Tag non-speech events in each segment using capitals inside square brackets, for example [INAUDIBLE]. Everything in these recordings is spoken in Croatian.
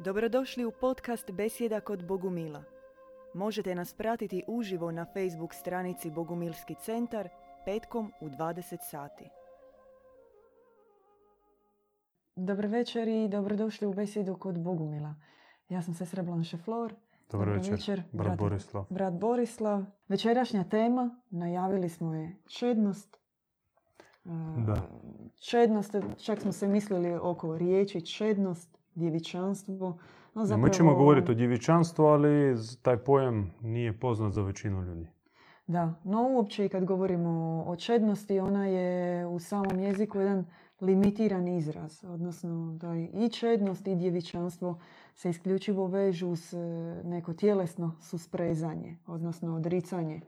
Dobrodošli u podcast Besjeda kod Bogumila. Možete nas pratiti uživo na Facebook stranici Bogumilski centar petkom u 20 sati. Dobar večer i dobrodošli u Besjedu kod Bogumila. Ja sam sestra Blanche Flor. Dobar večer, brat Borislav. Brat Borislav. Večerašnja tema, najavili smo je čednost. Da. Čednost, čak smo se mislili oko riječi čednost, djevičanstvo. No, Mi zapravo- ćemo govoriti o djevičanstvu, ali taj pojam nije poznat za većinu ljudi. Da, no uopće i kad govorimo o čednosti, ona je u samom jeziku jedan limitiran izraz. Odnosno da i čednost i djevičanstvo se isključivo vežu s e, neko tjelesno susprezanje, odnosno odricanje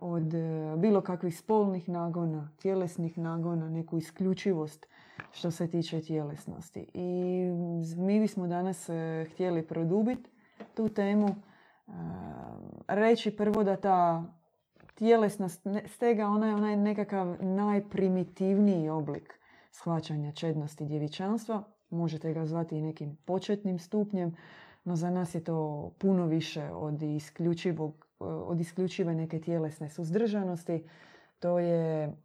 od e, bilo kakvih spolnih nagona, tjelesnih nagona, neku isključivost što se tiče tjelesnosti. I z- mi bismo danas e, htjeli produbiti tu temu, e, reći prvo da ta tjelesna ste- stega, ona je onaj nekakav najprimitivniji oblik shvaćanja čednosti djevičanstva. Možete ga zvati i nekim početnim stupnjem, no za nas je to puno više od, isključivog, od isključive neke tjelesne suzdržanosti. To je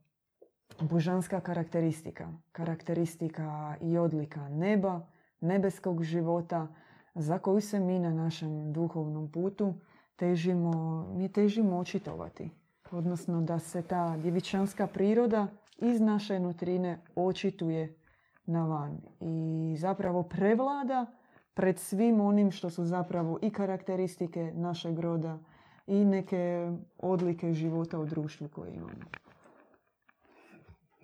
božanska karakteristika. Karakteristika i odlika neba, nebeskog života, za koju se mi na našem duhovnom putu težimo, mi težimo očitovati. Odnosno da se ta djevičanska priroda iz naše nutrine očituje na van. I zapravo prevlada pred svim onim što su zapravo i karakteristike našeg roda i neke odlike života u društvu koje imamo.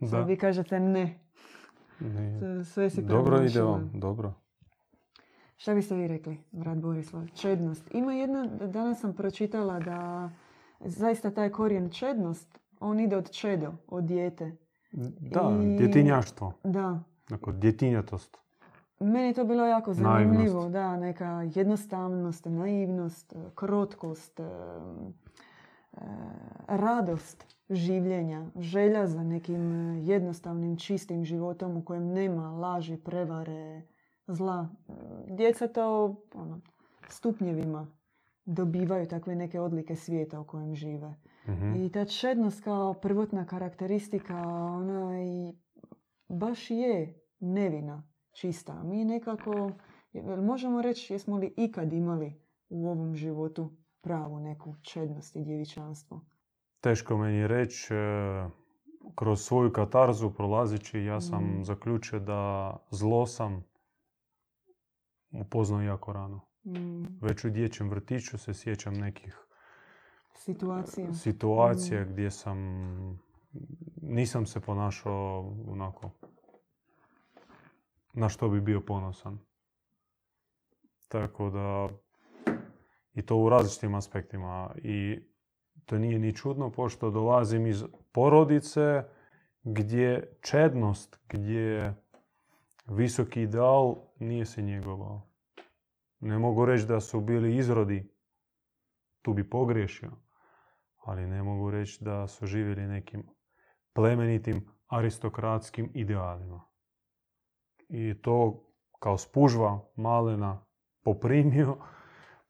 Da. Sad vi kažete ne, Ne. sve si Dobro ide vam, dobro. Šta biste vi rekli, brat Borislav? Čednost. Ima jedna, danas sam pročitala da zaista taj korijen čednost, on ide od čedo, od dijete. Da, I- djetinjaštvo. Da. Dakle, djetinjatost. Meni je to bilo jako Naivnost. zanimljivo. Da, neka jednostavnost, naivnost, krotkost, e, e, radost življenja, želja za nekim e, jednostavnim, čistim životom u kojem nema laži, prevare, zla. Djeca to ono, stupnjevima dobivaju takve neke odlike svijeta u kojem žive. Mhm. I ta čednost kao prvotna karakteristika, ona i baš je nevina, čista. Mi nekako, jel možemo reći, jesmo li ikad imali u ovom životu pravu neku čednost i djevičanstvo? Teško meni reći, e, kroz svoju katarzu prolazeći ja sam Mm. zaključio da zlo sam upoznao jako rano. Mm, Već u dječjem vrtiću se sjećam nekih situacija. situacija Mm. gdje sam nisam se ponašao onako na što bi bio ponosan. Tako da i to u različitim aspektima i to nije ni čudno pošto dolazim iz porodice gdje čednost, gdje visoki ideal nije se njegovao. Ne mogu reći da su bili izrodi, tu bi pogriješio, ali ne mogu reći da su živjeli nekim plemenitim aristokratskim idealima. I to kao spužva malena poprimio,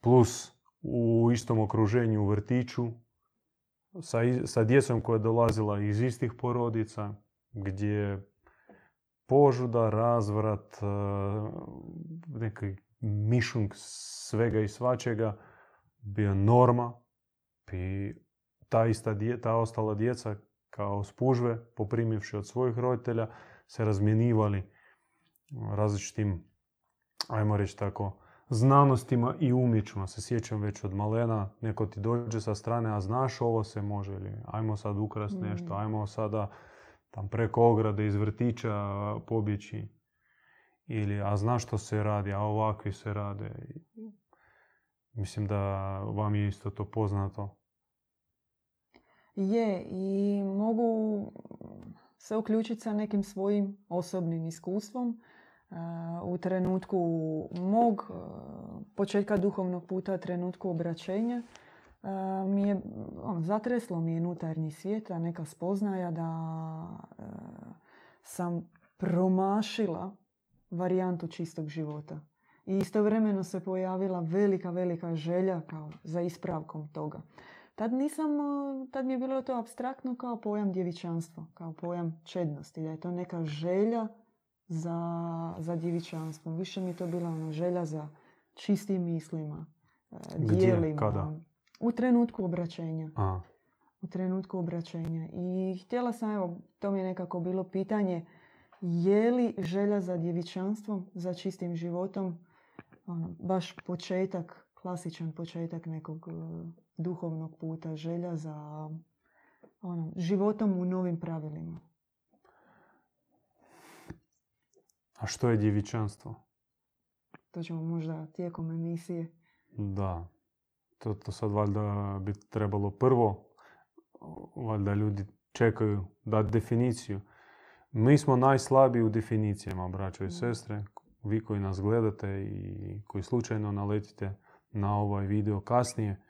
plus u istom okruženju u vrtiću, sa, sa djecom koja je dolazila iz istih porodica, gdje požuda, razvrat, e, neki mišung svega i svačega bio norma i ta ista dje, ta ostala djeca kao spužve, poprimivši od svojih roditelja, se razmjenjivali različitim, ajmo reći tako, znanostima i umjećima. Se sjećam već od malena, neko ti dođe sa strane, a znaš ovo se može ili ajmo sad ukrast Mm. nešto, ajmo sada tam preko ograde iz vrtića pobjeći. Ili, a znaš što se radi, a ovakvi se rade. Mislim da vam je isto to poznato. Je, i mogu se uključiti sa nekim svojim osobnim iskustvom. U trenutku mog uh, početka duhovnog puta, trenutku obraćenja, uh, mi je, ono, zatreslo mi je unutarnji svijet, a neka spoznaja da uh, sam promašila varijantu čistog života. I istovremeno se pojavila velika, velika želja kao za ispravkom toga. Tad nisam, tad mi je bilo to abstraktno kao pojam djevičanstvo, kao pojam čednosti, da je to neka želja za, za djevičanstvom. Više mi je to bila ono želja za čistim mislima, e, dijelima. Kada? U trenutku obraćenja. A, U trenutku obraćenja. I htjela sam, evo, to mi je nekako bilo pitanje, je li želja za djevičanstvom, za čistim životom, ono, baš početak, klasičan početak nekog e, duhovnog puta, želja za ono, životom u novim pravilima. A što je djevičanstvo? To ćemo možda tijekom emisije. Da. To, to sad valjda bi trebalo prvo, valjda ljudi čekaju dati definiciju. Mi smo najslabiji u definicijama, braćo i Da. sestre. Vi koji nas gledate i koji slučajno naletite na ovaj video kasnije,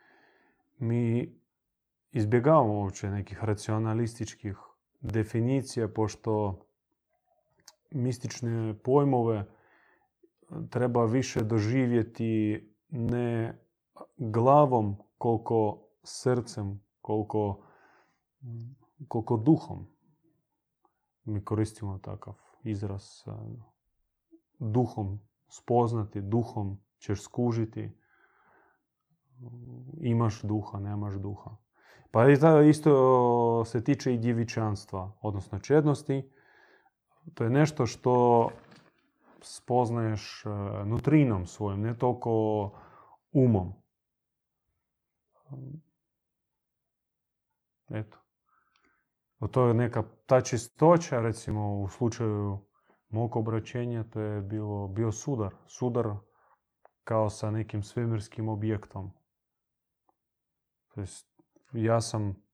mi izbjegavamo uopće nekih racionalističkih definicija, pošto mistične pojmove treba više doživjeti ne glavom koliko srcem, koliko, koliko duhom. Mi koristimo takav izraz a, duhom spoznati, duhom ćeš skužiti. Imaš duha, nemaš duha. Pa isto se tiče i djevičanstva, odnosno čednosti. To je nešto što spoznaješ e, nutrinom svojom, ne toliko umom. Eto. O To je neka, ta čistoća, recimo u slučaju mog obraćenja, to je bilo, bio sudar. Sudar kao sa nekim svemirskim objektom. To jest, ja sam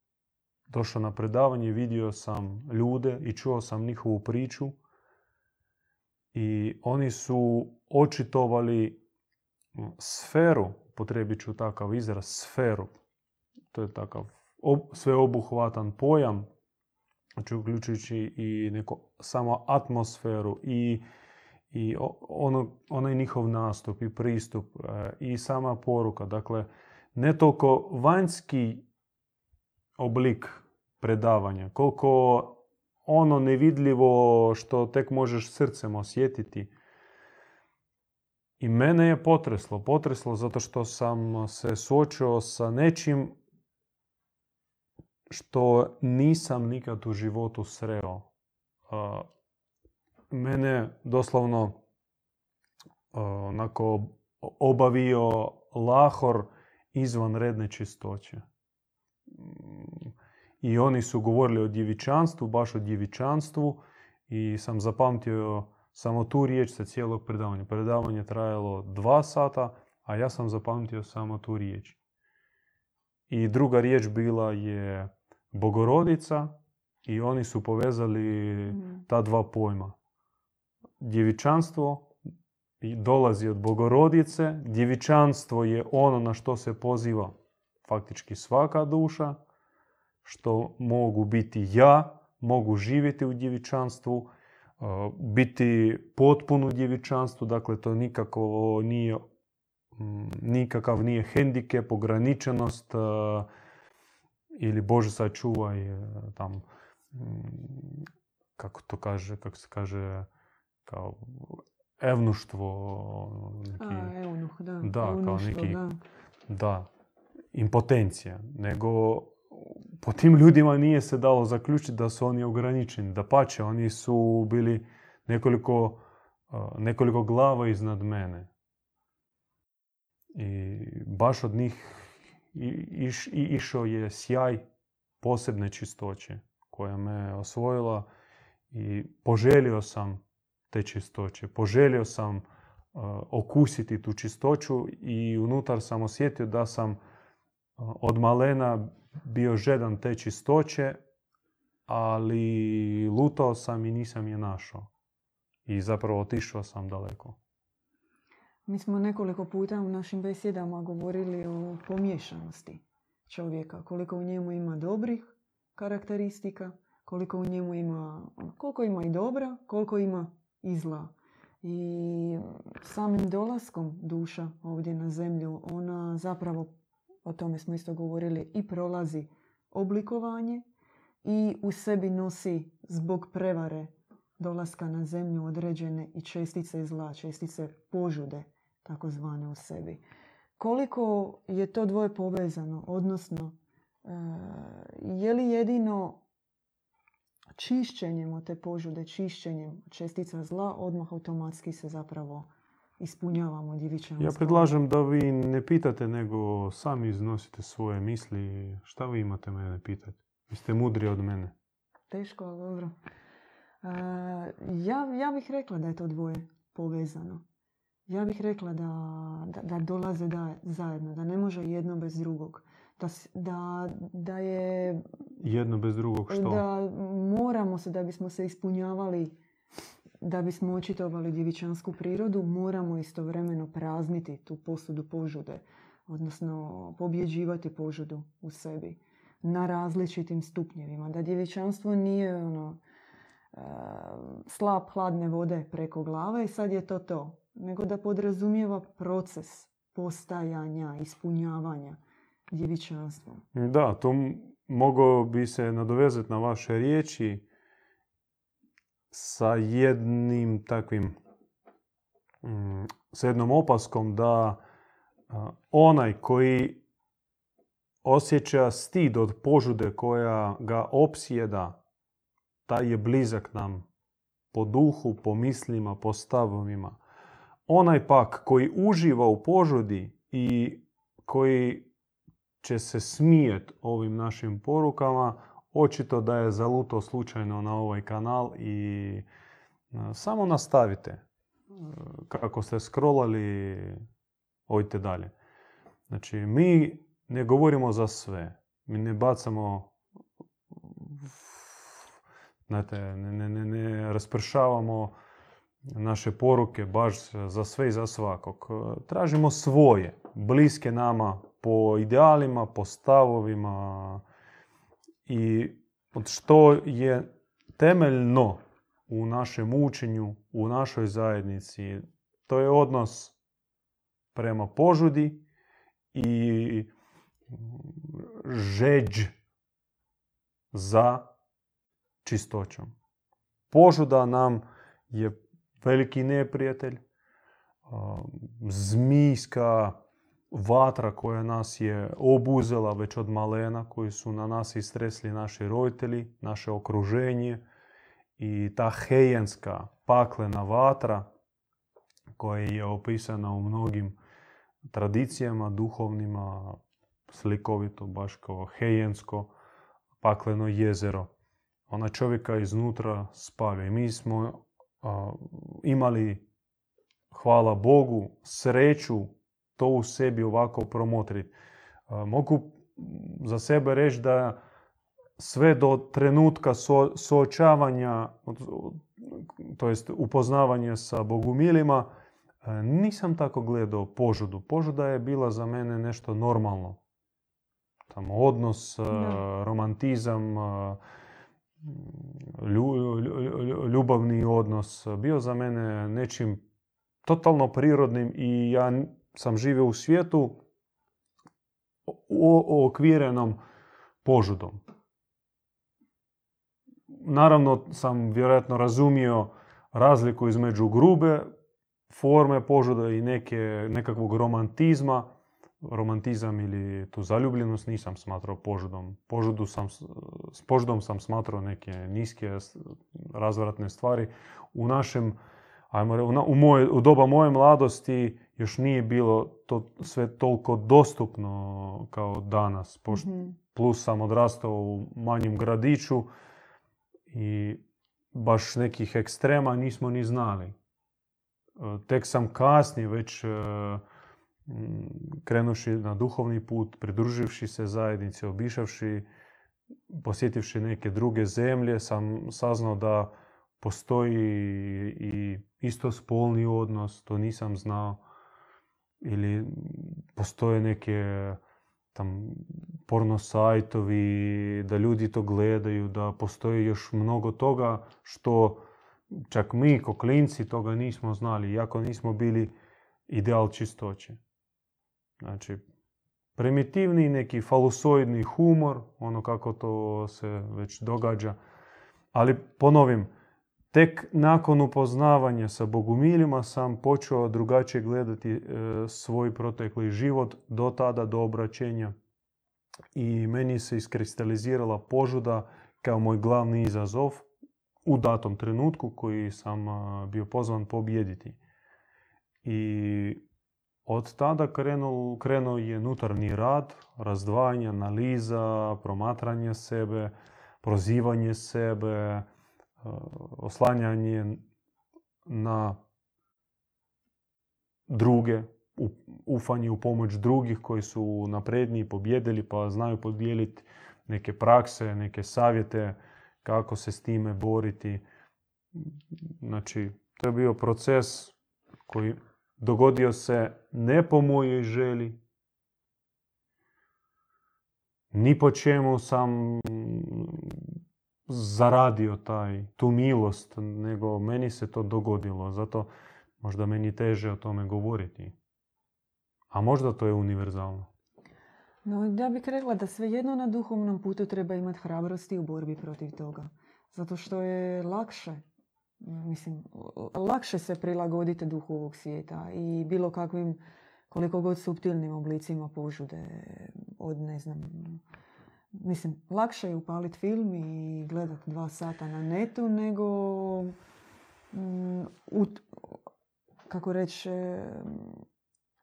došao na predavanje, vidio sam ljude i čuo sam njihovu priču i oni su očitovali sferu, potrebit ću takav izraz, sferu. To je takav ob- sveobuhvatan pojam, znači uključujući i neko, samo atmosferu i, i ono, onaj njihov nastup i pristup e, i sama poruka. Dakle, ne toliko vanjski oblik predavanja, koliko ono nevidljivo što tek možeš srcem osjetiti. I mene je potreslo. Potreslo zato što sam se suočio sa nečim što nisam nikad u životu sreo. Mene doslovno onako obavio lahor izvanredne čistoće. Mm, I oni su govorili o djevičanstvu, baš o djevičanstvu i sam zapamtio samo tu riječ sa cijelog predavanja. Predavanje je trajalo dva sata, a ja sam zapamtio samo tu riječ. I druga riječ bila je Bogorodica i oni su povezali Mhm. ta dva pojma. Djevičanstvo dolazi od Bogorodice. Djevičanstvo je ono na što se poziva faktički svaka duša, što mogu biti ja, mogu živjeti u djevičanstvu, uh, biti potpuno u djevičanstvu, dakle to nikako nije mm, nikakav nije hendikep, ograničenost uh, ili Bože sačuvaj uh, tam mm, kako to kaže, kako se kaže kao evnuštvo neki, A, eunuh, da. Da, kao Eunuštvo, neki- da. da, impotencija, nego po tim ljudima nije se dalo zaključiti da su oni ograničeni. Da pače, oni su bili nekoliko, nekoliko glava iznad mene. I baš od njih iš, i išao je sjaj posebne čistoće koja me osvojila i poželio sam te čistoće. Poželio sam uh, okusiti tu čistoću i unutar sam osjetio da sam od malena bio žedan te čistoće, ali lutao sam i nisam je našao. I zapravo otišao sam daleko. Mi smo nekoliko puta u našim besjedama govorili o pomiješanosti čovjeka. Koliko u njemu ima dobrih karakteristika, koliko u njemu ima, koliko ima i dobra, koliko ima i zla. I samim dolaskom duša ovdje na zemlju, ona zapravo, o tome smo isto govorili, i prolazi oblikovanje i u sebi nosi zbog prevare dolaska na zemlju određene i čestice zla, čestice požude, takozvane u sebi. Koliko je to dvoje povezano, odnosno e, je li jedino čišćenjem od te požude, čišćenjem čestica zla, odmah automatski se zapravo ispunjavamo djevičanstvo. Ja predlažem da vi ne pitate, nego sami iznosite svoje misli. Šta vi imate mene pitati? Vi ste mudri od mene. Teško, ali dobro. ja, ja bih rekla da je to dvoje povezano. Ja bih rekla da, da, da dolaze da, zajedno, da ne može jedno bez drugog. Da, da, da je... Jedno bez drugog što? Da moramo se, da bismo se ispunjavali, da bismo očitovali djevičansku prirodu, moramo istovremeno prazniti tu posudu požude. Odnosno, pobjeđivati požudu u sebi na različitim stupnjevima. Da djevičanstvo nije ono, e, slab hladne vode preko glave i sad je to to. Nego da podrazumijeva proces postajanja, ispunjavanja djevičanstvom. Da, to mogao bi se nadovezati na vaše riječi sa jednim takvim, mm, sa jednom opaskom da onaj koji osjeća stid od požude koja ga opsjeda, taj je blizak nam po duhu, po mislima, po stavovima. Onaj pak koji uživa u požudi i koji će se smijet ovim našim porukama, očito da je zaluto slučajno na ovaj kanal i samo nastavite. Kako ste scrollali, ojte dalje. Znači, mi ne govorimo za sve. Mi ne bacamo, znate, ne, ne, ne raspršavamo naše poruke baš za sve i za svakog. Tražimo svoje, bliske nama po idealima, po stavovima i što je temeljno u našem učenju, u našoj zajednici, to je odnos prema požudi i žeđ za čistoćom. Požuda nam je veliki neprijatelj, zmijska vatra koja nas je obuzela već od malena, koji su na nas istresli naši roditelji, naše okruženje i ta hejenska paklena vatra koja je opisana u mnogim tradicijama duhovnima, slikovito, baš kao hejensko pakleno jezero. Ona čovjeka iznutra spavlja. I mi smo imali, hvala Bogu, sreću to u sebi ovako promotriti. Mogu za sebe reći da sve do trenutka so, suočavanja, to jest upoznavanja sa bogumilima, nisam tako gledao požudu. Požuda je bila za mene nešto normalno. Tamo odnos, romantizam, ljubavni odnos bio za mene nečim totalno prirodnim i ja sam živio u svijetu okvirenom požudom. Naravno sam vjerojatno razumio razliku između grube forme požuda i neke, nekakvog romantizma. Romantizam ili tu zaljubljenost nisam smatrao požudom. Požudu sam, s požudom sam smatrao neke niske razvratne stvari. U našem, ajmo u, moje, u doba moje mladosti još nije bilo to sve toliko dostupno kao danas. Mhm. Plus sam odrastao u manjem gradiću i baš nekih ekstrema nismo ni znali. E, tek sam kasnije već e, krenuši na duhovni put, pridruživši se zajednici, obišavši, posjetivši neke druge zemlje, sam saznao da postoji i istospolni odnos, to nisam znao ili postoje neke tam porno sajtovi, da ljudi to gledaju, da postoji još mnogo toga što čak mi ko klinci toga nismo znali, iako nismo bili ideal čistoće. Znači, primitivni neki falusoidni humor, ono kako to se već događa. Ali ponovim, tek nakon upoznavanja sa bogumiljima sam počeo drugačije gledati e, svoj protekli život do tada, do obraćenja. I meni se iskristalizirala požuda kao moj glavni izazov u datom trenutku koji sam bio pozvan pobijediti. I od tada krenuo, krenuo je nutarnji rad, razdvajanje, analiza, promatranje sebe, prozivanje sebe, e, oslanjanje na druge, ufanje u pomoć drugih koji su napredniji, pobjedili pa znaju podijeliti neke prakse, neke savjete kako se s time boriti. Znači, to je bio proces koji dogodio se ne po mojoj želi, ni po čemu sam zaradio taj, tu milost, nego meni se to dogodilo. Zato možda meni teže o tome govoriti. A možda to je univerzalno. No, ja bih rekla da svejedno na duhovnom putu treba imati hrabrosti u borbi protiv toga. Zato što je lakše, mislim, lakše se prilagoditi duhu ovog svijeta i bilo kakvim, koliko god subtilnim oblicima požude od, ne znam, mislim, lakše je upaliti film i gledati dva sata na netu nego mm, kako reći,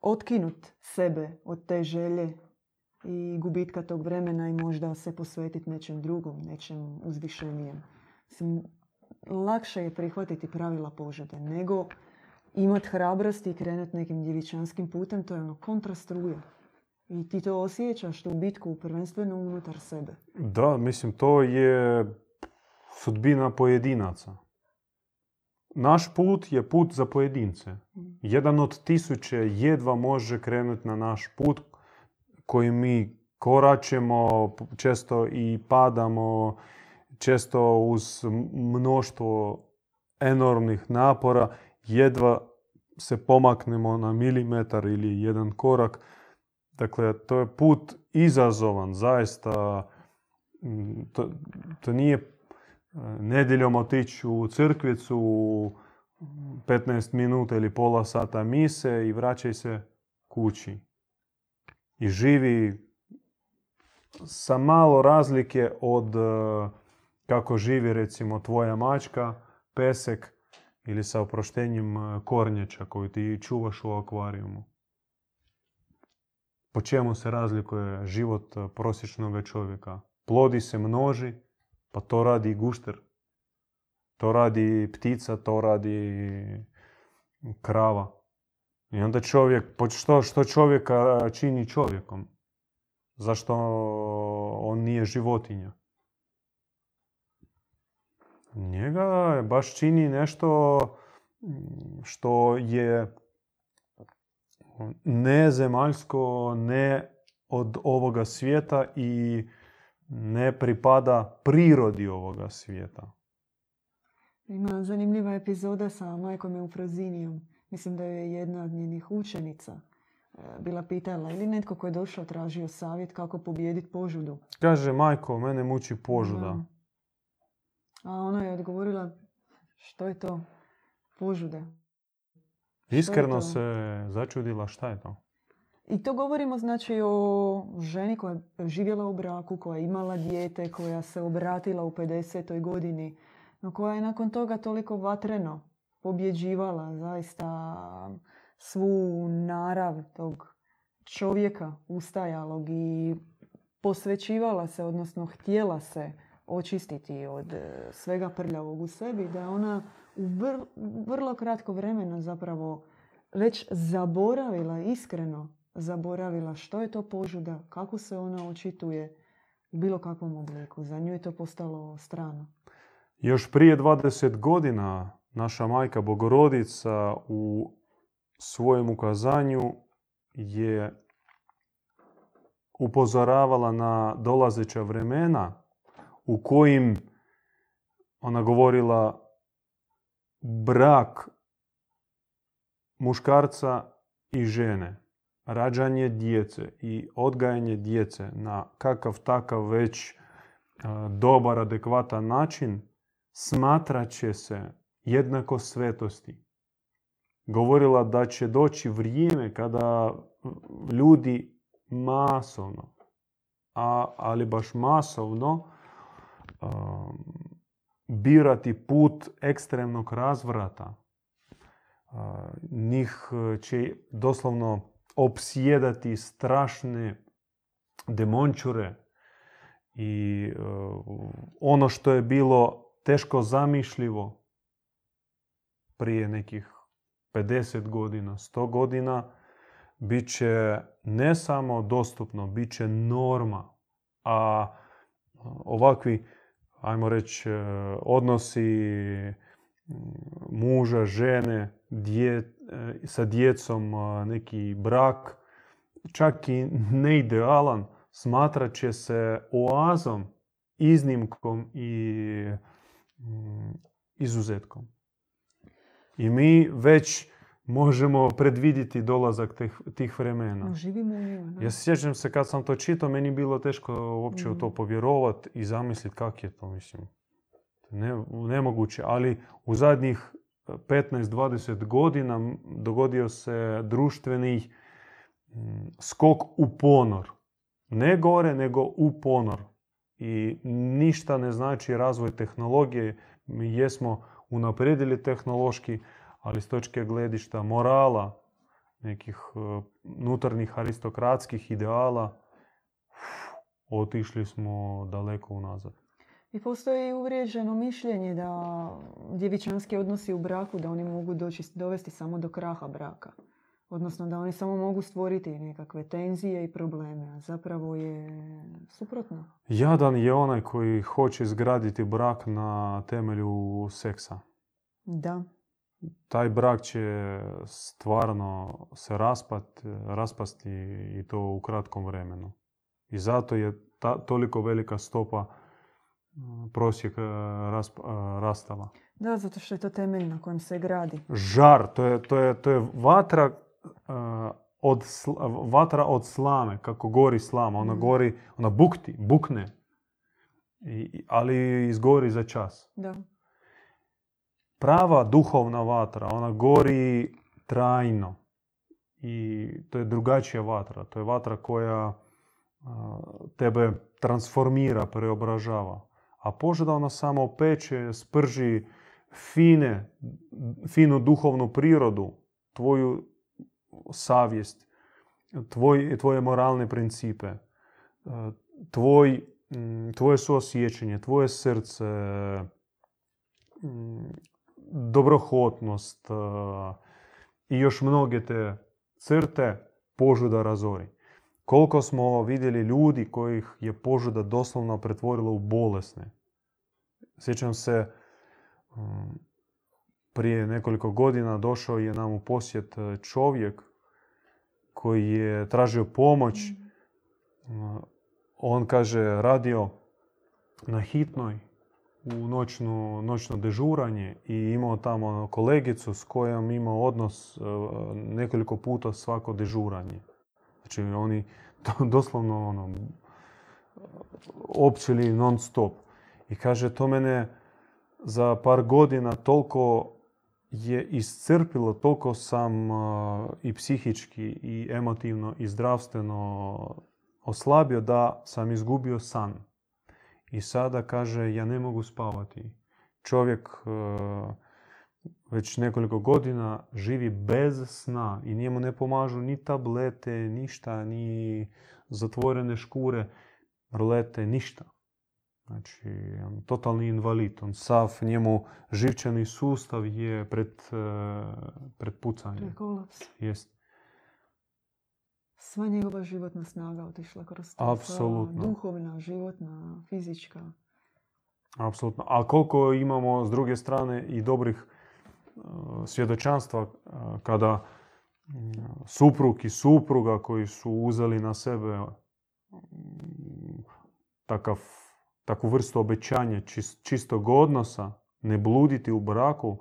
otkinut sebe od te želje i gubitka tog vremena i možda se posvetiti nečem drugom, nečem uzvišenijem. Mislim, lakše je prihvatiti pravila požude nego imati hrabrosti i krenuti nekim djevičanskim putem, to je ono kontrastruje. I ti to osjećaš, tu bitku prvenstveno unutar sebe. Da, mislim, to je sudbina pojedinaca. Naš put je put za pojedince. Mm. Jedan od tisuće jedva može krenuti na naš put koji mi koračemo, često i padamo, često uz mnoštvo enormnih napora, jedva se pomaknemo na milimetar ili jedan korak. Dakle, to je put izazovan, zaista. To, to nije e, nedjeljom otići u crkvicu 15 minuta ili pola sata mise i vraćaj se kući i živi sa malo razlike od e, kako živi recimo tvoja mačka, pesek ili sa oproštenjem e, kornjača koju ti čuvaš u akvarijumu. Po čemu se razlikuje život e, prosječnog čovjeka? Plodi se množi, pa to radi gušter. To radi ptica, to radi krava. I onda čovjek, što, što čovjeka čini čovjekom? Zašto on nije životinja? Njega baš čini nešto što je nezemaljsko, ne od ovoga svijeta i ne pripada prirodi ovoga svijeta. Ima zanimljiva epizoda sa majkom Eufrozinijom mislim da je jedna od njenih učenica e, bila pitala ili netko ko je došao tražio savjet kako pobijediti požudu. Kaže, majko, mene muči požuda. A ona je odgovorila, što je to požuda? Iskreno se začudila šta je to. I to govorimo znači o ženi koja je živjela u braku, koja je imala dijete, koja se obratila u 50. godini, no koja je nakon toga toliko vatreno pobjeđivala zaista svu narav tog čovjeka ustajalog i posvećivala se, odnosno htjela se očistiti od e, svega prljavog u sebi, da je ona u vrlo kratko vremena zapravo već zaboravila, iskreno zaboravila što je to požuda, kako se ona očituje u bilo kakvom obliku. Za nju je to postalo strano. Još prije 20 godina naša majka Bogorodica u svojem ukazanju je upozoravala na dolazeća vremena u kojim ona govorila brak muškarca i žene, rađanje djece i odgajanje djece na kakav takav već dobar, adekvatan način, smatrat će se jednako svetosti. Govorila da će doći vrijeme kada ljudi masovno, a, ali baš masovno, birati put ekstremnog razvrata. Njih će doslovno opsjedati strašne demončure i e, ono što je bilo teško zamišljivo prije nekih 50 godina, 100 godina, bit će ne samo dostupno, bit će norma. A ovakvi, ajmo reći, e, odnosi muža, žene, dje, e, sa djecom, neki brak, čak i neidealan, smatrat će se oazom, iznimkom i izuzetkom. I mi već možemo predvidjeti dolazak tih, tih vremena. Živimo u Ja se sjećam se kad sam to čitao, meni bilo teško uopće u to mm. povjerovati i zamisliti kak je to, mislim. Ne, nemoguće, ali u zadnjih 15-20 godina dogodio se društveni mm, skok u ponor. Ne gore, nego u ponor. I ništa ne znači razvoj tehnologije. Mi jesmo unaprijedili tehnološki, ali s točke gledišta morala, nekih unutarnjih aristokratskih ideala, otišli smo daleko unazad. I postoji uvriježeno mišljenje da djevičanski odnosi u braku, da oni mogu doći, dovesti samo do kraha braka. Odnosno da oni samo mogu stvoriti nekakve tenzije i probleme, a zapravo je suprotno. Jadan je onaj koji hoće izgraditi brak na temelju seksa. Da. Taj brak će stvarno se raspat, raspasti i to u kratkom vremenu. I zato je ta, toliko velika stopa prosjek rastava. Da, zato što je to temelj na kojem se gradi. Žar, to je, to je, to je vatra od, vatra od slame, kako gori slama. Ona mm. gori, ona bukti, bukne. I, ali izgori za čas. Da. Prava duhovna vatra, ona gori trajno. I to je drugačija vatra. To je vatra koja tebe transformira, preobražava. A požada ona samo peče, sprži fine, finu duhovnu prirodu, tvoju savjest, tvoj, tvoje moralne principe, tvoj, tvoje suosjećanje, tvoje srce, dobrohotnost i još mnoge te crte požuda razori. Koliko smo vidjeli ljudi kojih je požuda doslovno pretvorila u bolesne. Sjećam se, prije nekoliko godina došao je nam u posjet čovjek koji je tražio pomoć. On kaže radio na hitnoj u noćno, noćno dežuranje i imao tamo ono, kolegicu s kojom imao odnos e, nekoliko puta svako dežuranje. Znači oni [LAUGHS] doslovno ono, općili non stop. I kaže to mene za par godina toliko je iscrpilo, toliko sam i psihički i emotivno i zdravstveno oslabio da sam izgubio san. I sada kaže ja ne mogu spavati. Čovjek već nekoliko godina živi bez sna i njemu ne pomažu ni tablete, ništa, ni zatvorene škure, rolete, ništa. Znači, on totalni invalid. On sav, njemu živčani sustav je pred, e, pred pucanjem. kolaps. Jest. Sva njegova životna snaga otišla kroz to. Apsolutno. Duhovna, životna, fizička. Apsolutno. A koliko imamo s druge strane i dobrih uh, svjedočanstva uh, kada mm, suprug i supruga koji su uzeli na sebe takav takvu vrstu obećanja čistog odnosa, ne bluditi u braku,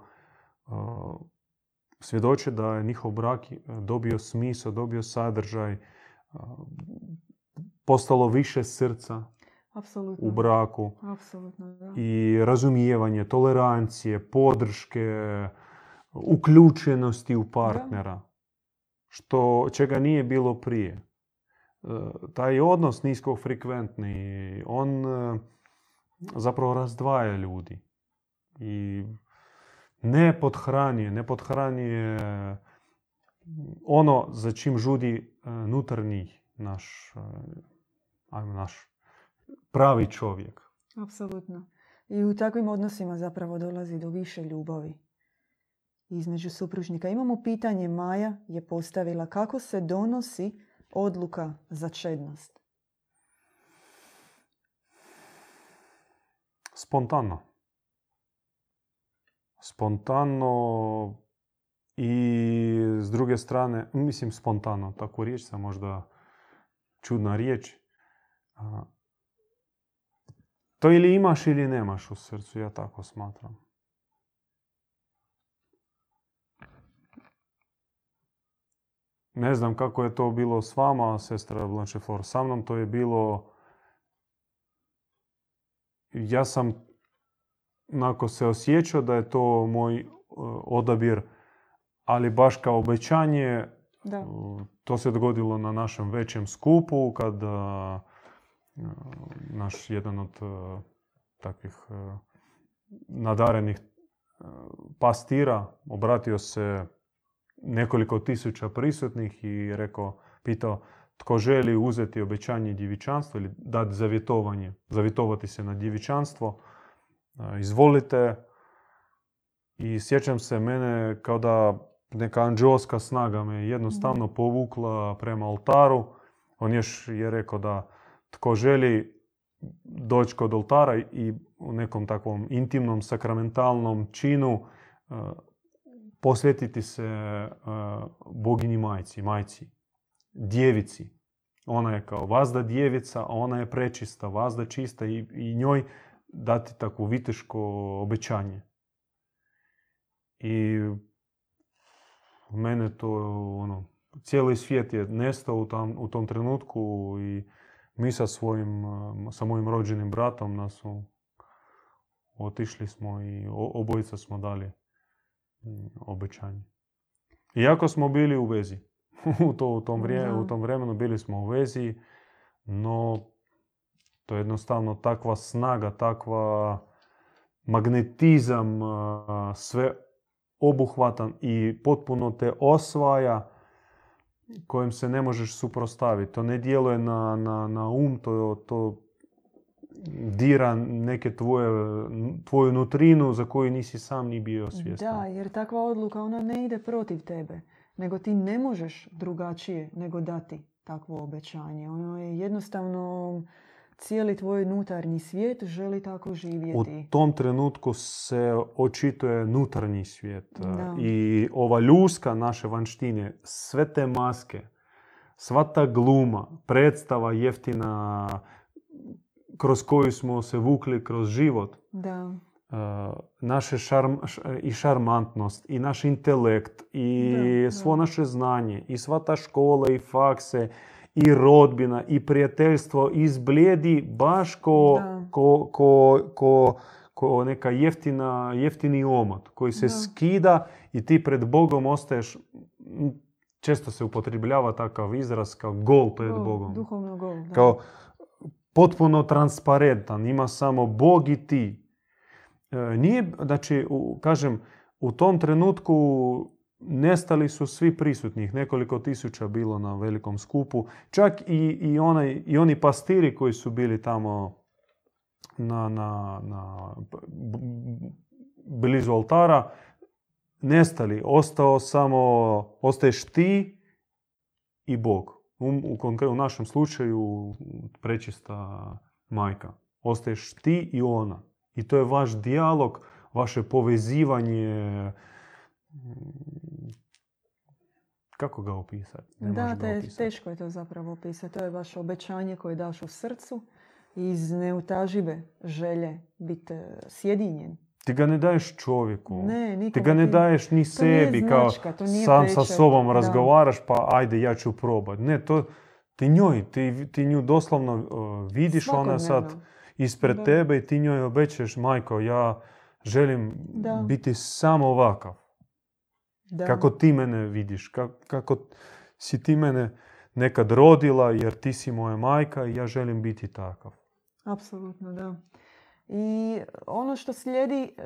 svjedoče da je njihov brak dobio smisao, dobio sadržaj, postalo više srca Apsolutno. u braku Apsolutno, da. i razumijevanje, tolerancije, podrške, uključenosti u partnera, što čega nije bilo prije. E, taj odnos niskofrekventni, on e, zapravo razdvaja ljudi i ne podhranjuje, ne podhranjuje ono za čim žudi e, nutarnji naš, ajmo naš pravi čovjek. Apsolutno. I u takvim odnosima zapravo dolazi do više ljubavi između supružnika. Imamo pitanje, Maja je postavila kako se donosi odluka za čednost? Spontano. Spontano i s druge strane, mislim spontano, tako riječ sam možda čudna riječ. To ili imaš ili nemaš u srcu, ja tako smatram. Ne znam kako je to bilo s vama, sestra Blancheflor. Sa mnom to je bilo... Ja sam onako se osjećao da je to moj e, odabir, ali baš kao obećanje, da. E, to se dogodilo na našem većem skupu, kad naš jedan od e, takvih nadarenih pastira obratio se nekoliko tisuća prisutnih i rekao, pitao tko želi uzeti obećanje djevičanstva ili dati zavjetovanje, zavjetovati se na djevičanstvo, izvolite. I sjećam se mene kao da neka anđelska snaga me jednostavno mhm. povukla prema oltaru. On još je rekao da tko želi doći kod oltara i u nekom takvom intimnom, sakramentalnom činu posvetiti se uh, boginji majci, majci, djevici. Ona je kao vazda djevica, a ona je prečista, vazda čista i, i njoj dati takvo viteško obećanje. I mene to, ono, cijeli svijet je nestao u, tam, u tom trenutku i mi sa svojim, sa mojim rođenim bratom nas otišli smo i obojica smo dali obećanje. Iako smo bili u vezi. u, to, u, tom u tom vremenu bili smo u vezi, no to je jednostavno takva snaga, takva magnetizam, sve obuhvatan i potpuno te osvaja kojem se ne možeš suprostaviti. To ne djeluje na, na, na um, to, to dira neke tvoje, tvoju nutrinu za koju nisi sam ni bio svjestan. Da, jer takva odluka ona ne ide protiv tebe, nego ti ne možeš drugačije nego dati takvo obećanje. Ono je jednostavno cijeli tvoj nutarnji svijet želi tako živjeti. U tom trenutku se očituje nutarnji svijet. I ova ljuska naše vanštine, sve te maske, sva ta gluma, predstava jeftina, kroz koju smo se vukli kroz život. Da. Uh, naše šarm, i šarmantnost, i naš intelekt, i svo naše znanje, i sva ta škola, i fakse, i rodbina, i prijateljstvo izblijedi baš ko, ko, ko, ko, ko neka jeftina, jeftini omot koji se skida i ti pred Bogom ostaješ, često se upotrebljava takav izraz kao gol pred Bogom. Duhovno gol. Da. Kao potpuno transparentan, ima samo Bog i ti. E, nije, znači, u, kažem, u tom trenutku nestali su svi prisutnih, nekoliko tisuća bilo na velikom skupu. Čak i, i, onaj, i oni pastiri koji su bili tamo na, na, na blizu oltara, nestali. Ostao samo, ostaješ ti i Bog. U, u, u našem slučaju prečista majka. Ostaješ ti i ona. I to je vaš dijalog, vaše povezivanje. Kako ga opisati? da, teško je to zapravo opisati. To je vaše obećanje koje daš u srcu iz neutažive želje biti sjedinjen Ti ga ne daješ čovjeku. Ne, Ti nikome ga ne ti- daješ ni sebi kao značka, nije sam sa pečat, sobom da. razgovaraš pa ajde ja ću probat. Ne, to ti njoj, ti, ti nju doslovno uh, vidiš ona sad ispred Da. tebe i ti njoj obećaš majko ja želim Da. biti samo ovakav. Da. Kako ti mene vidiš, ka- kako si ti mene nekad rodila jer ti si moja majka i ja želim biti takav. Apsolutno, da. I ono što slijedi e,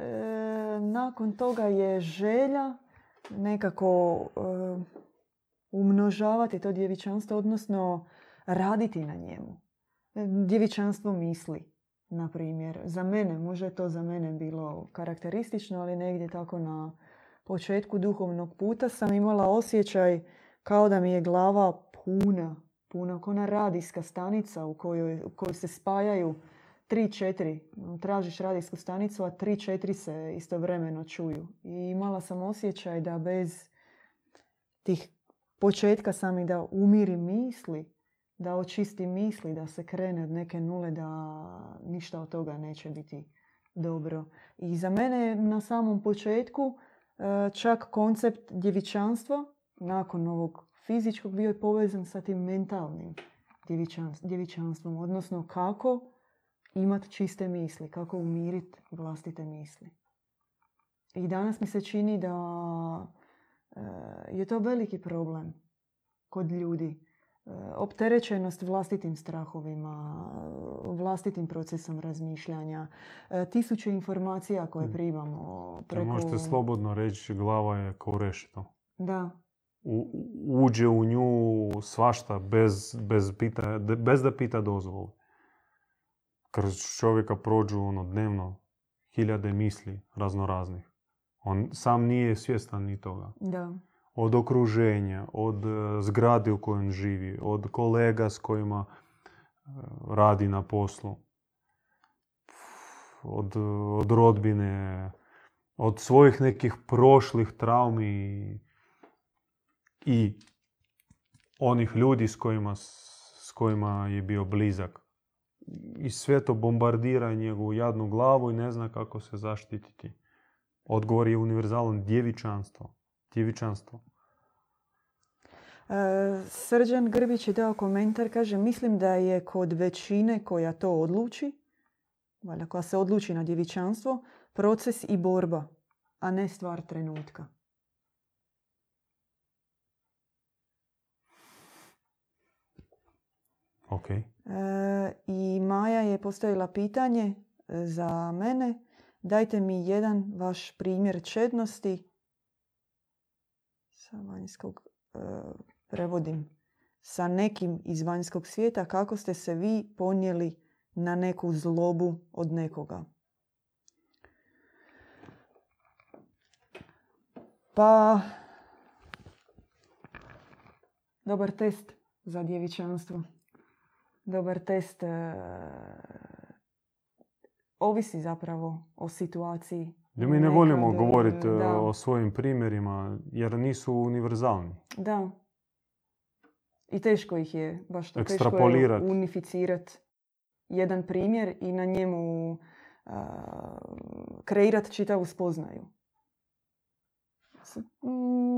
nakon toga je želja nekako e, umnožavati to djevičanstvo, odnosno raditi na njemu. E, Djevičanstvo misli, na primjer. Za mene, možda je to za mene bilo karakteristično, ali negdje tako na početku duhovnog puta sam imala osjećaj kao da mi je glava puna, puna, kao ona radijska stanica u kojoj, u kojoj se spajaju tri, četiri. Tražiš radijsku stanicu, a tri, četiri se istovremeno čuju. I imala sam osjećaj da bez tih početka sami da umiri misli, da očisti misli, da se krene od neke nule, da ništa od toga neće biti dobro. I za mene na samom početku čak koncept djevičanstva nakon ovog fizičkog bio je povezan sa tim mentalnim djevičans- djevičanstvom, odnosno kako imati čiste misli, kako umiriti vlastite misli. I danas mi se čini da e, je to veliki problem kod ljudi. Opterećenost vlastitim strahovima, vlastitim procesom razmišljanja, e, tisuće informacija koje Mm. primamo preko... možete slobodno reći, glava je kao rešito. Da, U- uđe u nju svašta bez, bez, pita, bez da pita dozvolu. Kroz čovjeka prođu ono dnevno hiljade misli raznoraznih. On sam nije svjestan ni toga. da. Od okruženja, od e, zgrade u kojoj živi, od kolega s kojima e, radi na poslu, od, od rodbine, od svojih nekih prošlih traumi i onih ljudi s kojima, s kojima je bio blizak. I sve to bombardira njegovu jadnu glavu i ne zna kako se zaštititi. Odgovor je univerzalan djevičanstvo. Djevičanstvo. E, Srđan Grbić je dao komentar, kaže, mislim da je kod većine koja to odluči, valjda koja se odluči na djevičanstvo, proces i borba, a ne stvar trenutka. Ok. E, I Maja je postavila pitanje e, za mene. Dajte mi jedan vaš primjer čednosti sa vanjskog, e, prevodim, sa nekim iz vanjskog svijeta. Kako ste se vi ponijeli na neku zlobu od nekoga? Pa, dobar test za djevičanstvo dobar test. e, ovisi zapravo o situaciji. Da mi ne Nekad, volimo govoriti e, da. o svojim primjerima jer nisu univerzalni. Da. I teško ih je, baš to teško je Ekstrapolirat. unificirati jedan primjer i na njemu kreirati čitavu spoznaju.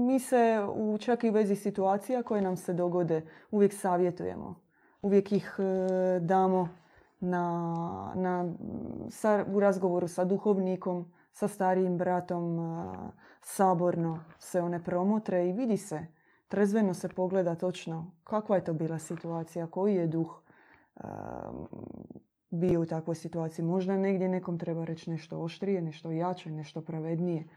Mi se u čak i vezi situacija koje nam se dogode uvijek savjetujemo. Uvijek ih e, damo na, na, sa, u razgovoru sa duhovnikom, sa starijim bratom, saborno se one promotre i vidi se, trezveno se pogleda točno kakva je to bila situacija, koji je duh bio u takvoj situaciji. Možda negdje nekom treba reći nešto oštrije, nešto jače, nešto pravednije.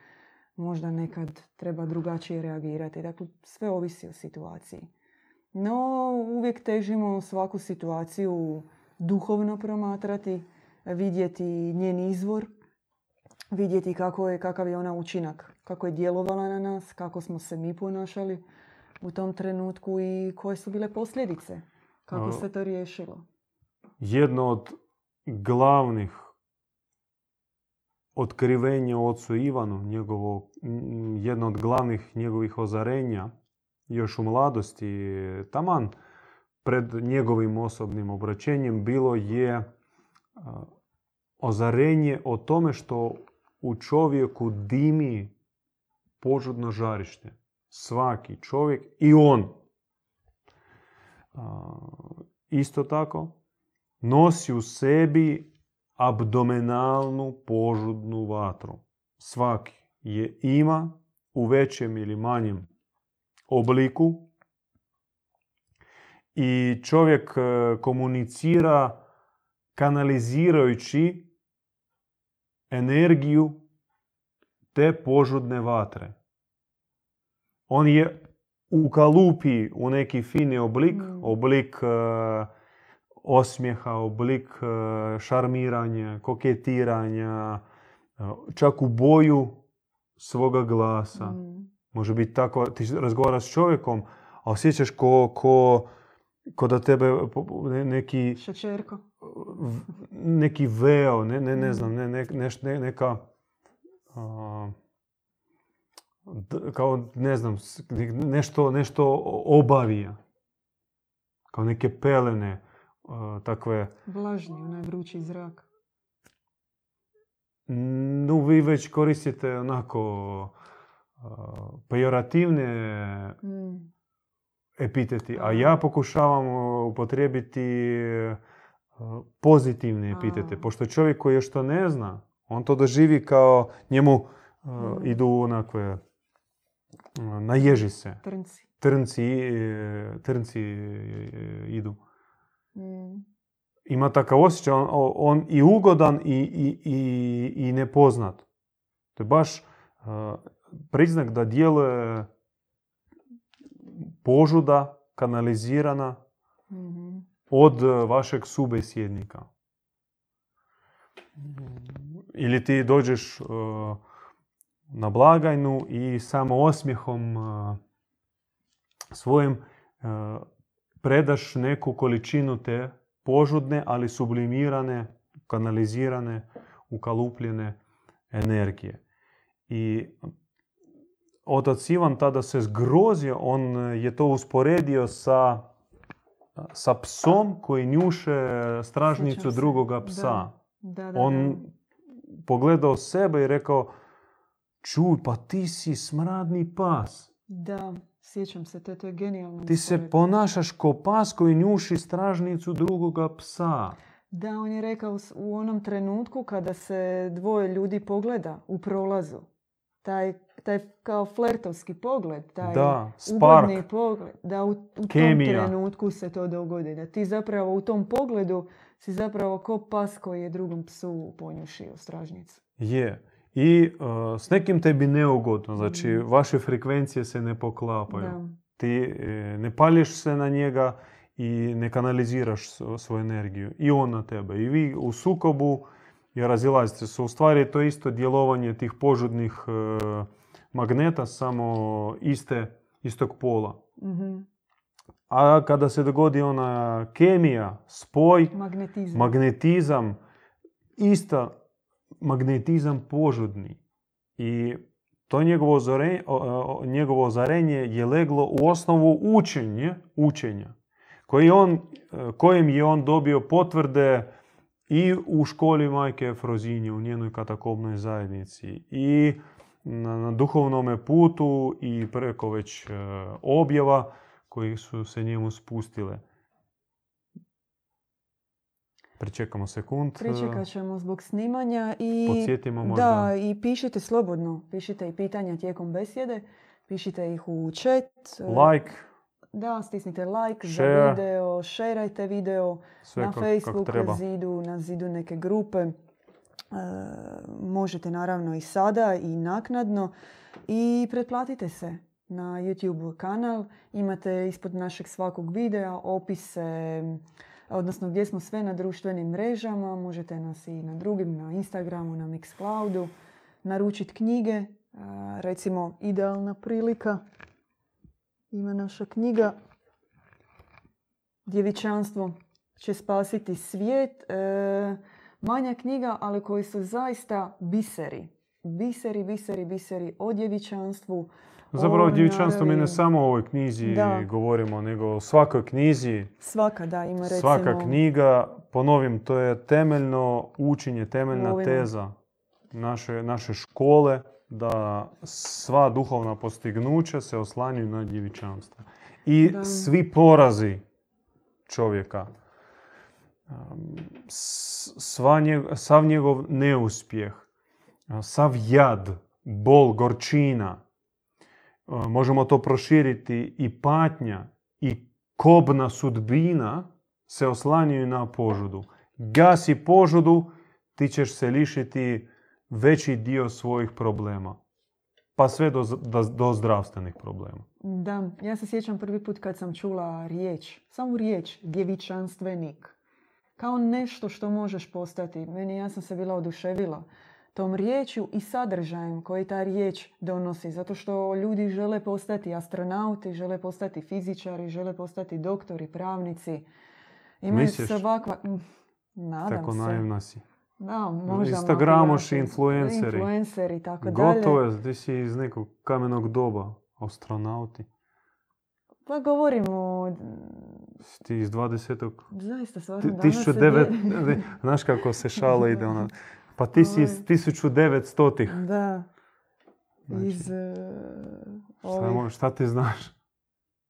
Možda nekad treba drugačije reagirati. Dakle, sve ovisi o situaciji. No, uvijek težimo svaku situaciju duhovno promatrati, vidjeti njen izvor, vidjeti kako je, kakav je ona učinak, kako je djelovala na nas, kako smo se mi ponašali u tom trenutku i koje su bile posljedice, kako se to riješilo. Jedno od glavnih otkrivenja ocu Ivanu, njegovo, jedno od glavnih njegovih ozarenja još u mladosti, taman pred njegovim osobnim obraćenjem bilo je ozarenje o tome što u čovjeku dimi požudno žarište. Svaki čovjek i on. Isto tako, nosi u sebi abdomenalnu požudnu vatru. Svaki je ima u većem ili manjem obliku i čovjek e, komunicira kanalizirajući energiju te požudne vatre. On je ukalupi u neki fini oblik, mm. oblik uh, osmijeha, oblik uh, šarmiranja, koketiranja, uh, čak u boju svoga glasa. Mm. Može biti tako, ti razgovaraš s čovjekom, a osjećaš ko, ko, ko da tebe neki... Šećerko. Neki veo, ne, ne, ne znam, ne, ne, ne, neka... Uh, kao ne znam, nešto, nešto obavija. Kao neke pelene, takve... Vlažni, onaj vrući zrak. No, vi već koristite onako pejorativne mm. epiteti, a ja pokušavam upotrijebiti pozitivne epitete. Pošto čovjek koji još to ne zna, on to doživi kao njemu mm. idu onakve naježi se. Trnci. Trnci, e, trnci e, idu. Mm. Ima takav osjećaj, on, on i ugodan i, i, i, i nepoznat. To je baš uh, priznak da djeluje požuda kanalizirana mm-hmm. Od vašeg subesjednika. Ili ti dođeš uh, na blagajnu i samo osmijehom svojim predaš neku količinu te požudne, ali sublimirane, kanalizirane, ukalupljene energije. I otac Ivan tada se zgrozio, on je to usporedio sa, sa psom koji njuše stražnicu drugoga psa. Da, da, on pogledao sebe i rekao, čuj, pa ti si smradni pas. Da, sjećam se, to, to je genijalno. Ti se ponašaš ko pas koji njuši stražnicu drugoga psa. Da, on je rekao u onom trenutku kada se dvoje ljudi pogleda u prolazu. Taj, taj kao flertovski pogled, taj da, spark, pogled. Da, u, u tom trenutku se to dogodi. Da ti zapravo u tom pogledu si zapravo ko pas koji je drugom psu ponjušio stražnicu. Je i uh, s nekim tebi neugodno, znači mm. vaše frekvencije se ne poklapaju. Ti e, ne pališ se na njega i ne kanaliziraš svoju energiju. I on na tebe. I vi u sukobu i razilazite se. U stvari to isto djelovanje tih požudnih e, magneta samo iste, istog pola. mm A kada se dogodi ona kemija, spoj, magnetizam, magnetizam ista magnetizam požudni. I to njegovo, ozarenje, njegovo ozarenje je leglo u osnovu učenje, učenja koji on, kojim je on dobio potvrde i u školi majke Frozinje, u njenoj katakobnoj zajednici i na, duhovnom putu i preko već objava koji su se njemu spustile. Pričekamo sekund. Pričekat ćemo zbog snimanja i... Podsjetimo možda. Da, i pišite slobodno. Pišite i pitanja tijekom besjede. Pišite ih u chat. Like. Da, stisnite like za video, šerajte video Sve na Facebook na zidu, na zidu neke grupe. E, možete naravno i sada i naknadno. I pretplatite se na YouTube kanal. Imate ispod našeg svakog videa opise odnosno gdje smo sve na društvenim mrežama. Možete nas i na drugim, na Instagramu, na Mixcloudu. Naručiti knjige, recimo Idealna prilika. Ima naša knjiga Djevičanstvo će spasiti svijet. E, manja knjiga, ali koji su zaista biseri. Biseri, biseri, biseri o djevičanstvu, Zapravo djevičanstvo mi ne samo o ovoj knjizi govorimo, nego o svakoj knjizi. Svaka, da, ima recimo... Svaka knjiga, ponovim, to je temeljno učenje, temeljna teza. naše, naše škole, da sva duhovna postignuća se oslanjuju na djevičanstvo. I Da. svi porazi čovjeka, um, sva njeg- sav njegov neuspjeh, sav jad, bol, gorčina, možemo to proširiti i patnja i kobna sudbina se oslanjaju na požudu. Gasi požudu, ti ćeš se lišiti veći dio svojih problema. Pa sve do, do, do zdravstvenih problema. Da, ja se sjećam prvi put kad sam čula riječ, samo riječ, djevičanstvenik. Kao nešto što možeš postati. Meni ja sam se bila oduševila tom riječju i sadržajem koji ta riječ donosi. Zato što ljudi žele postati astronauti, žele postati fizičari, žele postati doktori, pravnici. Imaju Misliš? svakva... Mm, Nadam Tako se. naivna si. Da, možda Instagramoši, mafijaši, influenceri. Influenceri i tako dalje. Gotovo je, ti si iz nekog kamenog doba, astronauti. Pa govorimo, Ti iz 20. zaista stvarno danas se 1900, dje- [LAUGHS] ne, znaš kako se šala ide ona. Pa ti si iz Ovaj. 1900-ih. Da, Znači, iz e, šta, ovih šta ti znaš?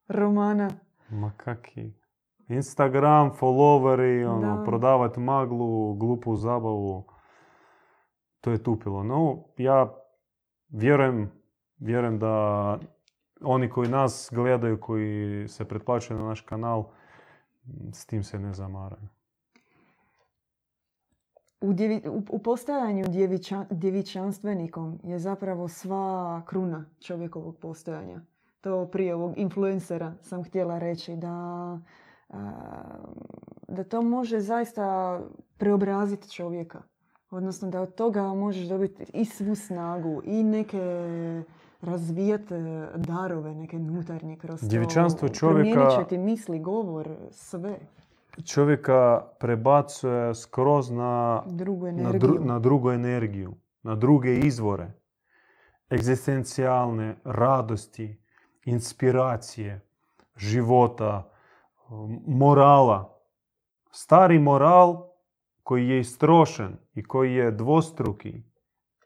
romana. Ma kaki. Instagram, followeri, ono, Da. prodavat maglu, glupu zabavu. To je tupilo. No, ja vjerujem, vjerujem da oni koji nas gledaju, koji se pretplaćuju na naš kanal, s tim se ne zamaraju. U, djevi- u, u postajanju djeviča- djevičanstvenikom je zapravo sva kruna čovjekovog postojanja. To prije ovog influencera sam htjela reći da, da to može zaista preobraziti čovjeka. Odnosno da od toga možeš dobiti i svu snagu i neke razvijati darove, neke unutarnje kroz to. Djevičanstvo Promijenit čovjeka- će ti misli, govor, sve. Čovjeka prebacuje skroz na Drugu na, dru- na drugu energiju, na druge izvore, egzistencijalne radosti, inspiracije, života, morala. Stari moral koji je istrošen i koji je dvostruki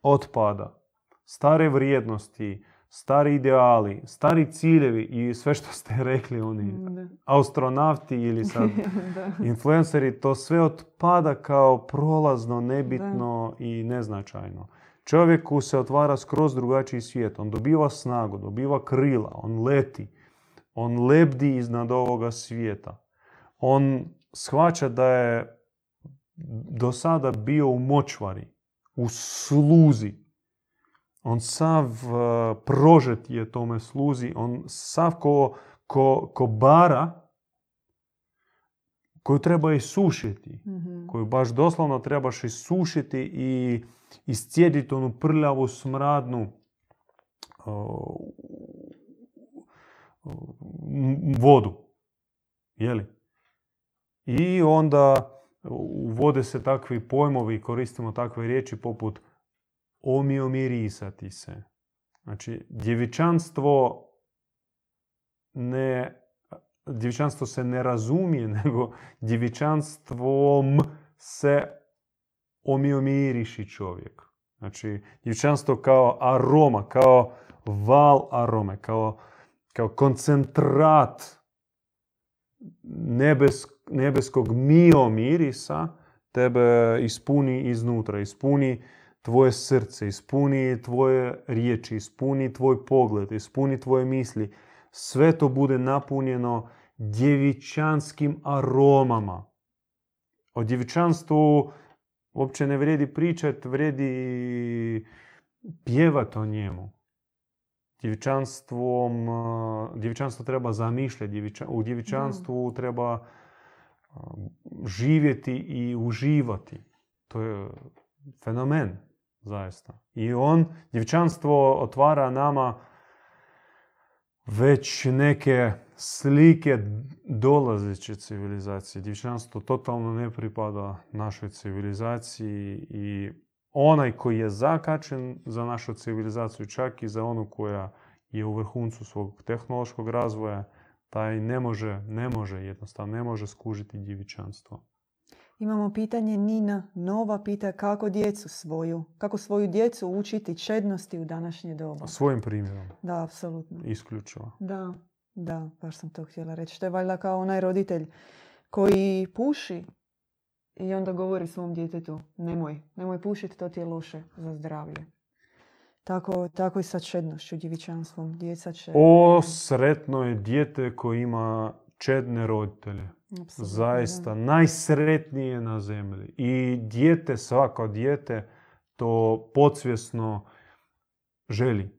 otpada. Stare vrijednosti, stari ideali, stari ciljevi i sve što ste [LAUGHS] rekli oni Da. astronauti ili sad [LAUGHS] da. influenceri, to sve otpada kao prolazno, nebitno i neznačajno. Čovjeku se otvara skroz drugačiji svijet. On dobiva snagu, dobiva krila, on leti. On lebdi iznad ovoga svijeta. On shvaća da je do sada bio u močvari, u sluzi. On sav eh, prožet je tome sluzi. On sav ko, ko, ko bara koju treba isušiti, Mhm. koju baš doslovno trebaš isušiti i iscijediti onu prljavu smradnu m- vodu. Jeli? I onda uvode se takvi pojmovi, koristimo takve riječi poput omiomirisati se. Znači, djevičanstvo ne djevičanstvo se ne razumije, [LAUGHS] nego djevičanstvom se omiomiriši čovjek. Znači, djevičanstvo kao aroma, kao val arome, kao, kao koncentrat nebes, nebeskog miomirisa tebe ispuni iznutra, ispuni tvoje srce, ispuni tvoje riječi, ispuni tvoj pogled, ispuni tvoje misli. Sve to bude napunjeno djevičanskim aromama. O djevičanstvu uopće ne vrijedi pričat, vrijedi pjevat o njemu. Eh, djevičanstvo treba zamišljati, djeviča- u djevičanstvu treba eh, živjeti i uživati. To je fenomen, zaista. I on, djevičanstvo otvara nama već neke slike dolazeće civilizacije. Djevičanstvo totalno ne pripada našoj civilizaciji i onaj koji je zakačen za našu civilizaciju, čak i za onu koja je u vrhuncu svog tehnološkog razvoja, taj ne može, ne može jednostavno, ne može skužiti djevičanstvo. Imamo pitanje Nina Nova pita kako djecu svoju, kako svoju djecu učiti čednosti u današnje doba. Svojim primjerom. Da, apsolutno. Isključivo. Da, da, baš sam to htjela reći. To je valjda kao onaj roditelj koji puši i onda govori svom djetetu nemoj, nemoj pušiti, to ti je loše za zdravlje. Tako, tako i sa čednošću, djevičanstvom. Djeca će... O, sretno je dijete koji ima čedne roditelje. Apsolutno, Zaista, najsretnije na zemlji. I dijete, svako dijete, to podsvjesno želi.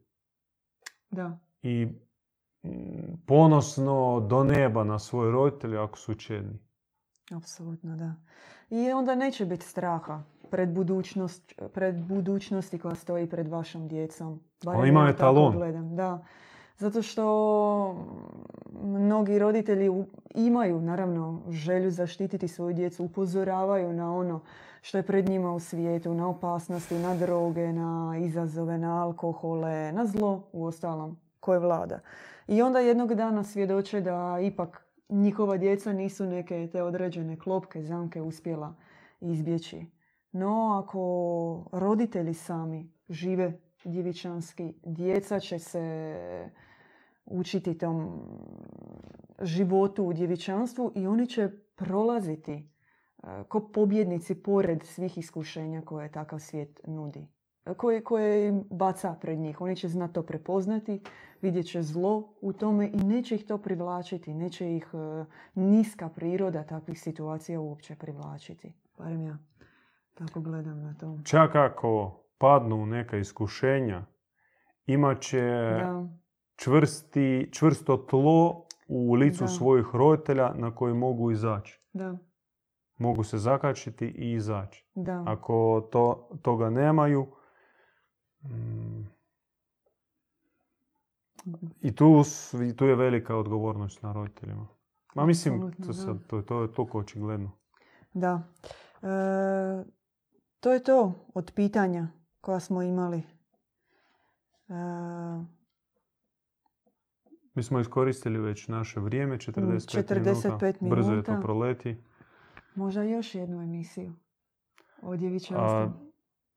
Da, I mm, ponosno do neba na svoje roditelje ako su čedni. apsolutno da. I onda neće biti straha pred, budućnost, pred budućnosti koja stoji pred vašom djecom. Ja tako etalon. gledam, da. Zato što mnogi roditelji imaju naravno želju zaštititi svoju djecu, upozoravaju na ono što je pred njima u svijetu, na opasnosti, na droge, na izazove, na alkohole, na zlo u ostalom koje vlada. I onda jednog dana svjedoče da ipak njihova djeca nisu neke te određene klopke, zamke uspjela izbjeći. No, ako roditelji sami žive djevičanski, djeca će se učiti tom životu u djevičanstvu i oni će prolaziti e, ko pobjednici pored svih iskušenja koje takav svijet nudi. Koje, koje im baca pred njih. Oni će znati to prepoznati, vidjet će zlo u tome i neće ih to privlačiti. Neće ih e, niska priroda takvih situacija uopće privlačiti. Barem ja tako gledam na to. Čak ako padnu u neka iskušenja, imat će Da, čvrsti, čvrsto tlo u licu Da. svojih roditelja na koje mogu izaći. da, Mogu se zakačiti i izaći. da. Ako to, toga nemaju, i tu, tu je velika odgovornost na roditeljima. Ma mislim, to, sad, to, to je toliko očigledno. Da. E, to je to od pitanja koja smo imali. E, Mi smo iskoristili već naše vrijeme, 45, 45 minuta. Brzo je to proleti. možda još jednu emisiju o A, djevičanstvu.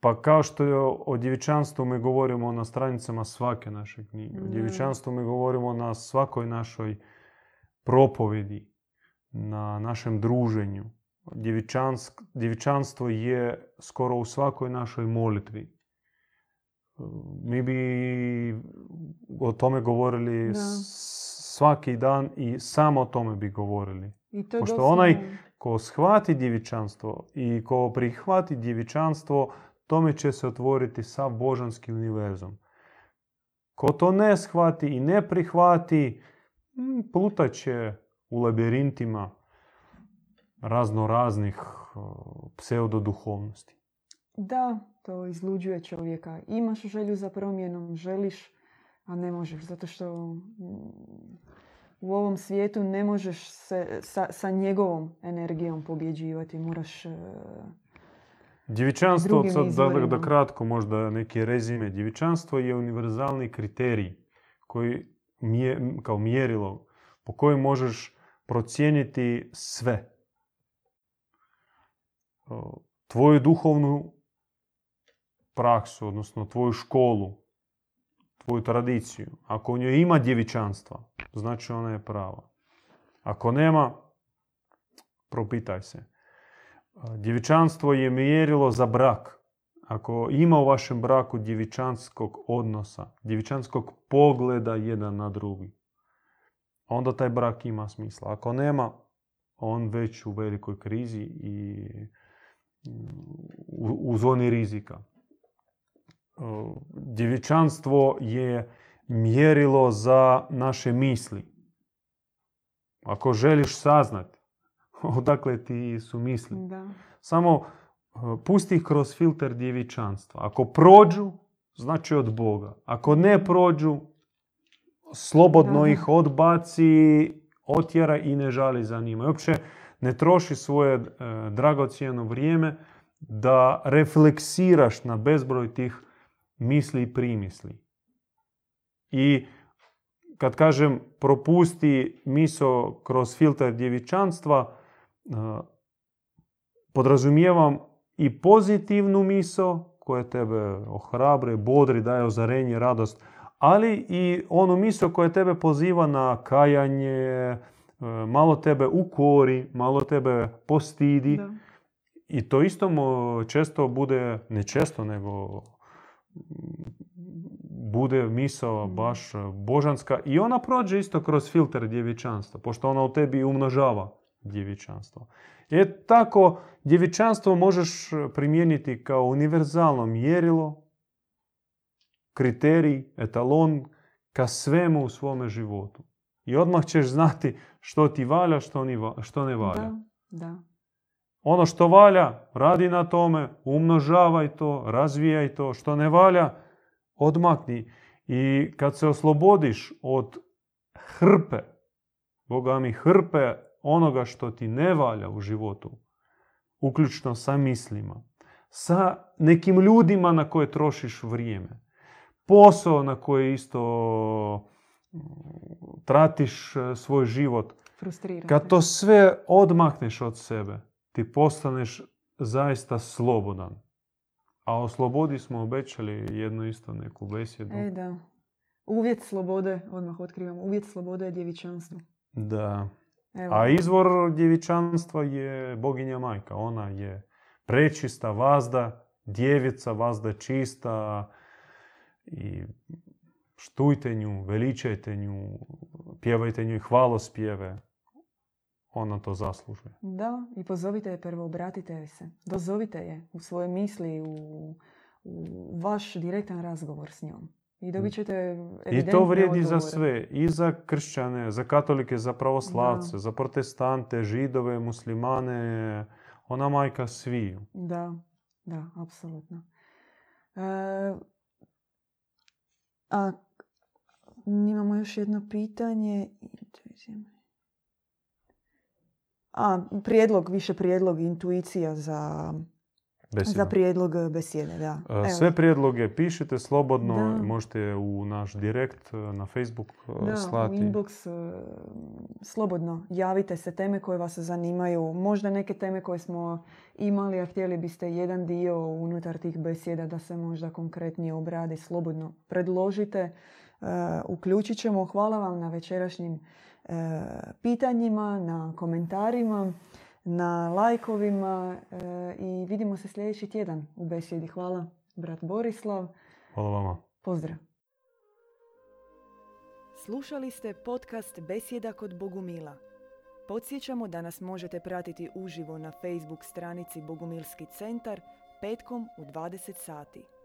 Pa kao što o, djevičanstvu mi govorimo na stranicama svake naše knjige. O djevičanstvu mi govorimo na svakoj našoj propovedi, na našem druženju. Djevičansk, djevičanstvo je skoro u svakoj našoj molitvi. Mi bi o tome govorili Da. svaki dan i samo o tome bi govorili. I to pošto onaj Ko shvati djevičanstvo i ko prihvati djevičanstvo, tome će se otvoriti sav božanski univerzum. Ko to ne shvati i ne prihvati, mm, plutat će u labirintima razno raznih pseudoduhovnosti. Da, to izluđuje čovjeka. Imaš želju za promjenom, želiš, a ne možeš. Zato što mm, u ovom svijetu ne možeš se sa, sa njegovom energijom pobjeđivati. Moraš... Djevičanstvo, Drugim sad da, kratko možda neki rezime. Djevičanstvo je univerzalni kriterij koji mje, kao mjerilo po kojem možeš procijeniti sve. Tvoju duhovnu praksu, odnosno tvoju školu, tvoju tradiciju. Ako u njoj ima djevičanstva, znači ona je prava. Ako nema, propitaj se. Djevičanstvo je mjerilo za brak. Ako ima u vašem braku djevičanskog odnosa, djevičanskog pogleda jedan na drugi, onda taj brak ima smisla. Ako nema, on već u velikoj krizi i u, zoni rizika. O, Djevičanstvo je mjerilo za naše misli. Ako želiš saznati [LAUGHS] odakle ti su misli, da. samo e, pusti ih kroz filter djevičanstva. Ako prođu, znači od Boga. Ako ne prođu, slobodno Da. ih odbaci, otjera i ne žali za njima. I uopće ne troši svoje e, dragocjeno vrijeme da refleksiraš na bezbroj tih misli i primisli. I kad kažem propusti miso kroz filter djevičanstva, podrazumijevam i pozitivnu misao koja tebe ohrabre, bodri, daje ozarenje, radost, ali i onu misao koja tebe poziva na kajanje, e, malo tebe ukori, malo tebe postidi. Da. I to isto često bude, ne često, nego bude misao baš božanska i ona prođe isto kroz filter djevičanstva, pošto ona u tebi umnožava djevičanstvo. E tako, djevičanstvo možeš primijeniti kao univerzalno mjerilo, kriterij, etalon ka svemu u svome životu. I odmah ćeš znati što ti valja, što, ni va- što ne valja. Da, da. Ono što valja, radi na tome, umnožavaj to, razvijaj to. Što ne valja, odmakni. I kad se oslobodiš od hrpe, Boga mi hrpe onoga što ti ne valja u životu, uključno sa mislima, sa nekim ljudima na koje trošiš vrijeme, posao na koje isto mm, tratiš e, svoj život, kad to sve odmakneš od sebe, ti postaneš zaista slobodan. A o slobodi smo obećali jednu isto neku besjedu. E, da. Uvjet slobode, odmah otkrivam, uvjet slobode je djevičanstvo. Da. Evo. A izvor djevičanstva je boginja majka. Ona je prečista vazda, djevica, vazda čista i štujte nju, veličajte nju, pjevajte nju i hvalospjeve. Ona to zaslužuje. Da, i pozovite je prvo, obratite joj se. Dozovite je u svoje misli, u, u vaš direktan razgovor s njom. I dobit ćete I to vrijedi za odgovore. sve. I za kršćane, za katolike, za pravoslavce, za protestante, židove, muslimane. Ona majka sviju. Da, da, apsolutno. E, a imamo još jedno pitanje. A, prijedlog, više prijedlog, intuicija za, Besjeda. za prijedlog e, besjede, da. E, Evo. Sve prijedloge pišite slobodno, Da. možete u naš direkt e, na Facebook Da, slati. u inbox slobodno javite se teme koje vas zanimaju. Možda neke teme koje smo imali, a htjeli biste jedan dio unutar tih besjeda da se možda konkretnije obradi. Slobodno predložite, uključit ćemo. Hvala vam na večerašnjim pitanjima, na komentarima, na lajkovima e, i vidimo se sljedeći tjedan u besjedi. Hvala, brat Borislav. Hvala vama. Pozdrav. Slušali ste podcast Besjeda kod Bogumila. Podsjećamo da nas možete pratiti uživo na Facebook stranici Bogumilski centar petkom u 20 sati.